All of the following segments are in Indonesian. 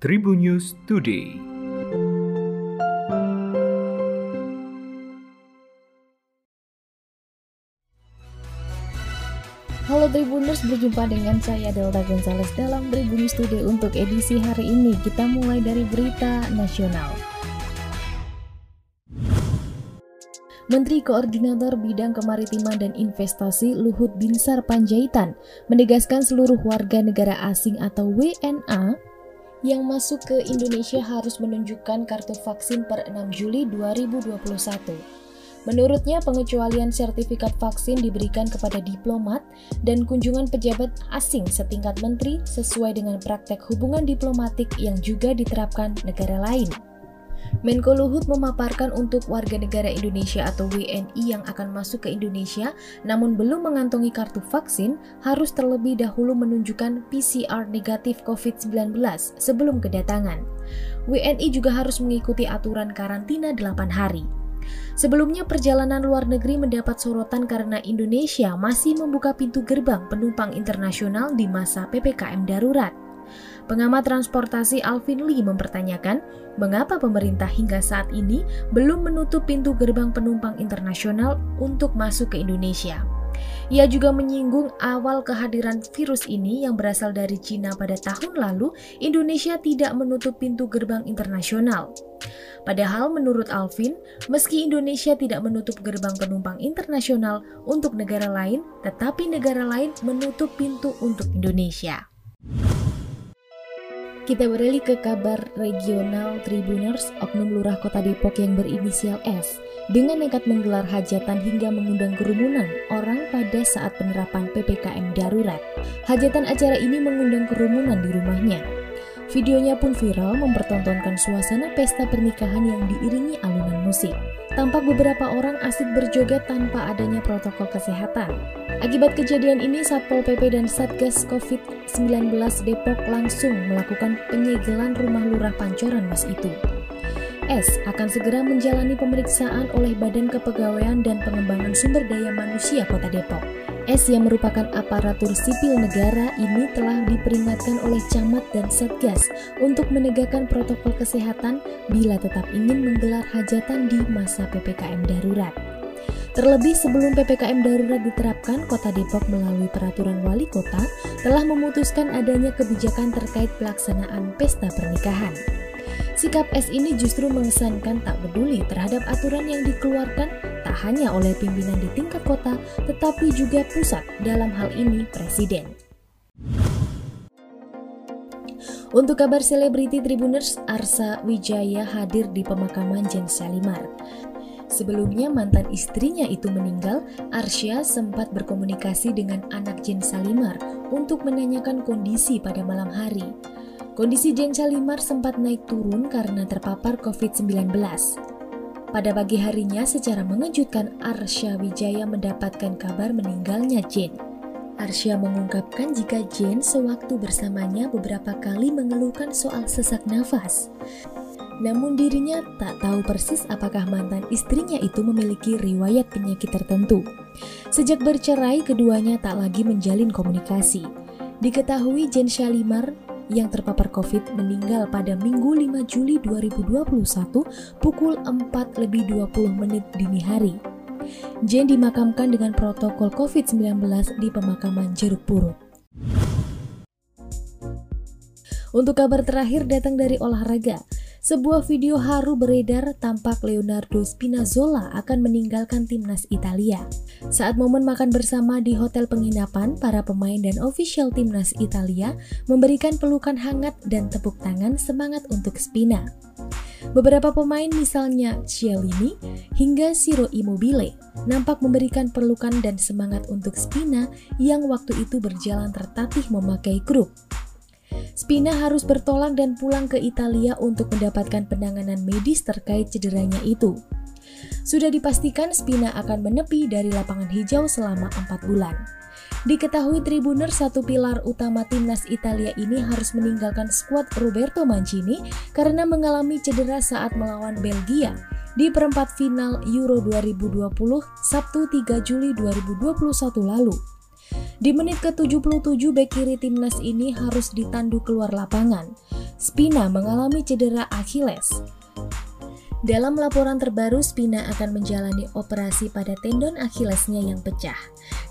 Tribun News Today. Halo Tribuners, berjumpa dengan saya Delta Gonzales dalam Tribun News Today untuk edisi hari ini. Kita mulai dari berita nasional. Menteri Koordinator Bidang Kemaritiman dan Investasi Luhut Binsar Panjaitan menegaskan seluruh warga negara asing atau WNA yang masuk ke Indonesia harus menunjukkan kartu vaksin per 6 Juli 2021. Menurutnya, pengecualian sertifikat vaksin diberikan kepada diplomat dan kunjungan pejabat asing setingkat menteri sesuai dengan praktek hubungan diplomatik yang juga diterapkan negara lain. Menko Luhut memaparkan untuk warga negara Indonesia atau WNI yang akan masuk ke Indonesia namun belum mengantongi kartu vaksin harus terlebih dahulu menunjukkan PCR negatif COVID-19 sebelum kedatangan. WNI juga harus mengikuti aturan karantina 8 hari. Sebelumnya perjalanan luar negeri mendapat sorotan karena Indonesia masih membuka pintu gerbang penumpang internasional di masa PPKM darurat. Pengamat transportasi Alvin Lee mempertanyakan mengapa pemerintah hingga saat ini belum menutup pintu gerbang penumpang internasional untuk masuk ke Indonesia. Ia juga menyinggung awal kehadiran virus ini yang berasal dari Cina pada tahun lalu, Indonesia tidak menutup pintu gerbang internasional. Padahal menurut Alvin, meski Indonesia tidak menutup gerbang penumpang internasional untuk negara lain, tetapi negara lain menutup pintu untuk Indonesia. Kita beralih ke kabar regional Tribuners, Oknum Lurah Kota Depok yang berinisial S dengan nekat menggelar hajatan hingga mengundang kerumunan orang pada saat penerapan PPKM darurat. Hajatan acara ini mengundang kerumunan di rumahnya. Videonya pun viral mempertontonkan suasana pesta pernikahan yang diiringi alunan musik. Tampak beberapa orang asik berjoget tanpa adanya protokol kesehatan. Akibat kejadian ini, Satpol PP dan Satgas COVID-19 Depok langsung melakukan penyegelan rumah lurah Pancoran Mas itu. S akan segera menjalani pemeriksaan oleh Badan Kepegawaian dan Pengembangan Sumber Daya Manusia Kota Depok. S yang merupakan aparatur sipil negara ini telah diperingatkan oleh camat dan satgas untuk menegakkan protokol kesehatan bila tetap ingin menggelar hajatan di masa PPKM darurat. Terlebih sebelum PPKM darurat diterapkan, Kota Depok melalui peraturan wali kota telah memutuskan adanya kebijakan terkait pelaksanaan pesta pernikahan. Sikap S ini justru mengesankan tak peduli terhadap aturan yang dikeluarkan tak hanya oleh pimpinan di tingkat kota, tetapi juga pusat dalam hal ini Presiden. Untuk kabar selebriti Tribuners, Arsa Wijaya hadir di pemakaman Jen Salimar. Sebelumnya mantan istrinya itu meninggal, Arsya sempat berkomunikasi dengan anak Jen Salimar untuk menanyakan kondisi pada malam hari. Kondisi Jen Salimar sempat naik turun karena terpapar COVID-19. Pada pagi harinya secara mengejutkan Arsya Wijaya mendapatkan kabar meninggalnya Jen. Arsya mengungkapkan jika Jen sewaktu bersamanya beberapa kali mengeluhkan soal sesak nafas. Namun dirinya tak tahu persis apakah mantan istrinya itu memiliki riwayat penyakit tertentu. Sejak bercerai, keduanya tak lagi menjalin komunikasi. Diketahui Jen Shalimar yang terpapar COVID meninggal pada Minggu 5 Juli 2021 pukul 4 lebih 20 menit dini hari. Jen dimakamkan dengan protokol COVID-19 di pemakaman Jeruk Purut. Untuk kabar terakhir datang dari olahraga, sebuah video haru beredar tampak Leonardo Spinazzola akan meninggalkan timnas Italia. Saat momen makan bersama di hotel penginapan, para pemain dan official timnas Italia memberikan pelukan hangat dan tepuk tangan semangat untuk Spina. Beberapa pemain misalnya Cialini hingga Siro Immobile nampak memberikan pelukan dan semangat untuk Spina yang waktu itu berjalan tertatih memakai grup. Spina harus bertolak dan pulang ke Italia untuk mendapatkan penanganan medis terkait cederanya itu. Sudah dipastikan Spina akan menepi dari lapangan hijau selama 4 bulan. Diketahui Tribuner satu pilar utama timnas Italia ini harus meninggalkan skuad Roberto Mancini karena mengalami cedera saat melawan Belgia di perempat final Euro 2020 Sabtu 3 Juli 2021 lalu. Di menit ke-77 bek kiri timnas ini harus ditandu keluar lapangan. Spina mengalami cedera Achilles. Dalam laporan terbaru, Spina akan menjalani operasi pada tendon Achillesnya yang pecah.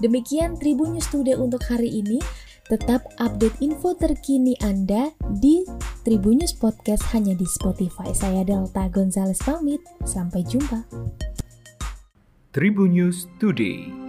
Demikian Tribunnews Today untuk hari ini. Tetap update info terkini Anda di Tribunnews Podcast hanya di Spotify. Saya Delta Gonzales pamit. Sampai jumpa. Tribunnews Today.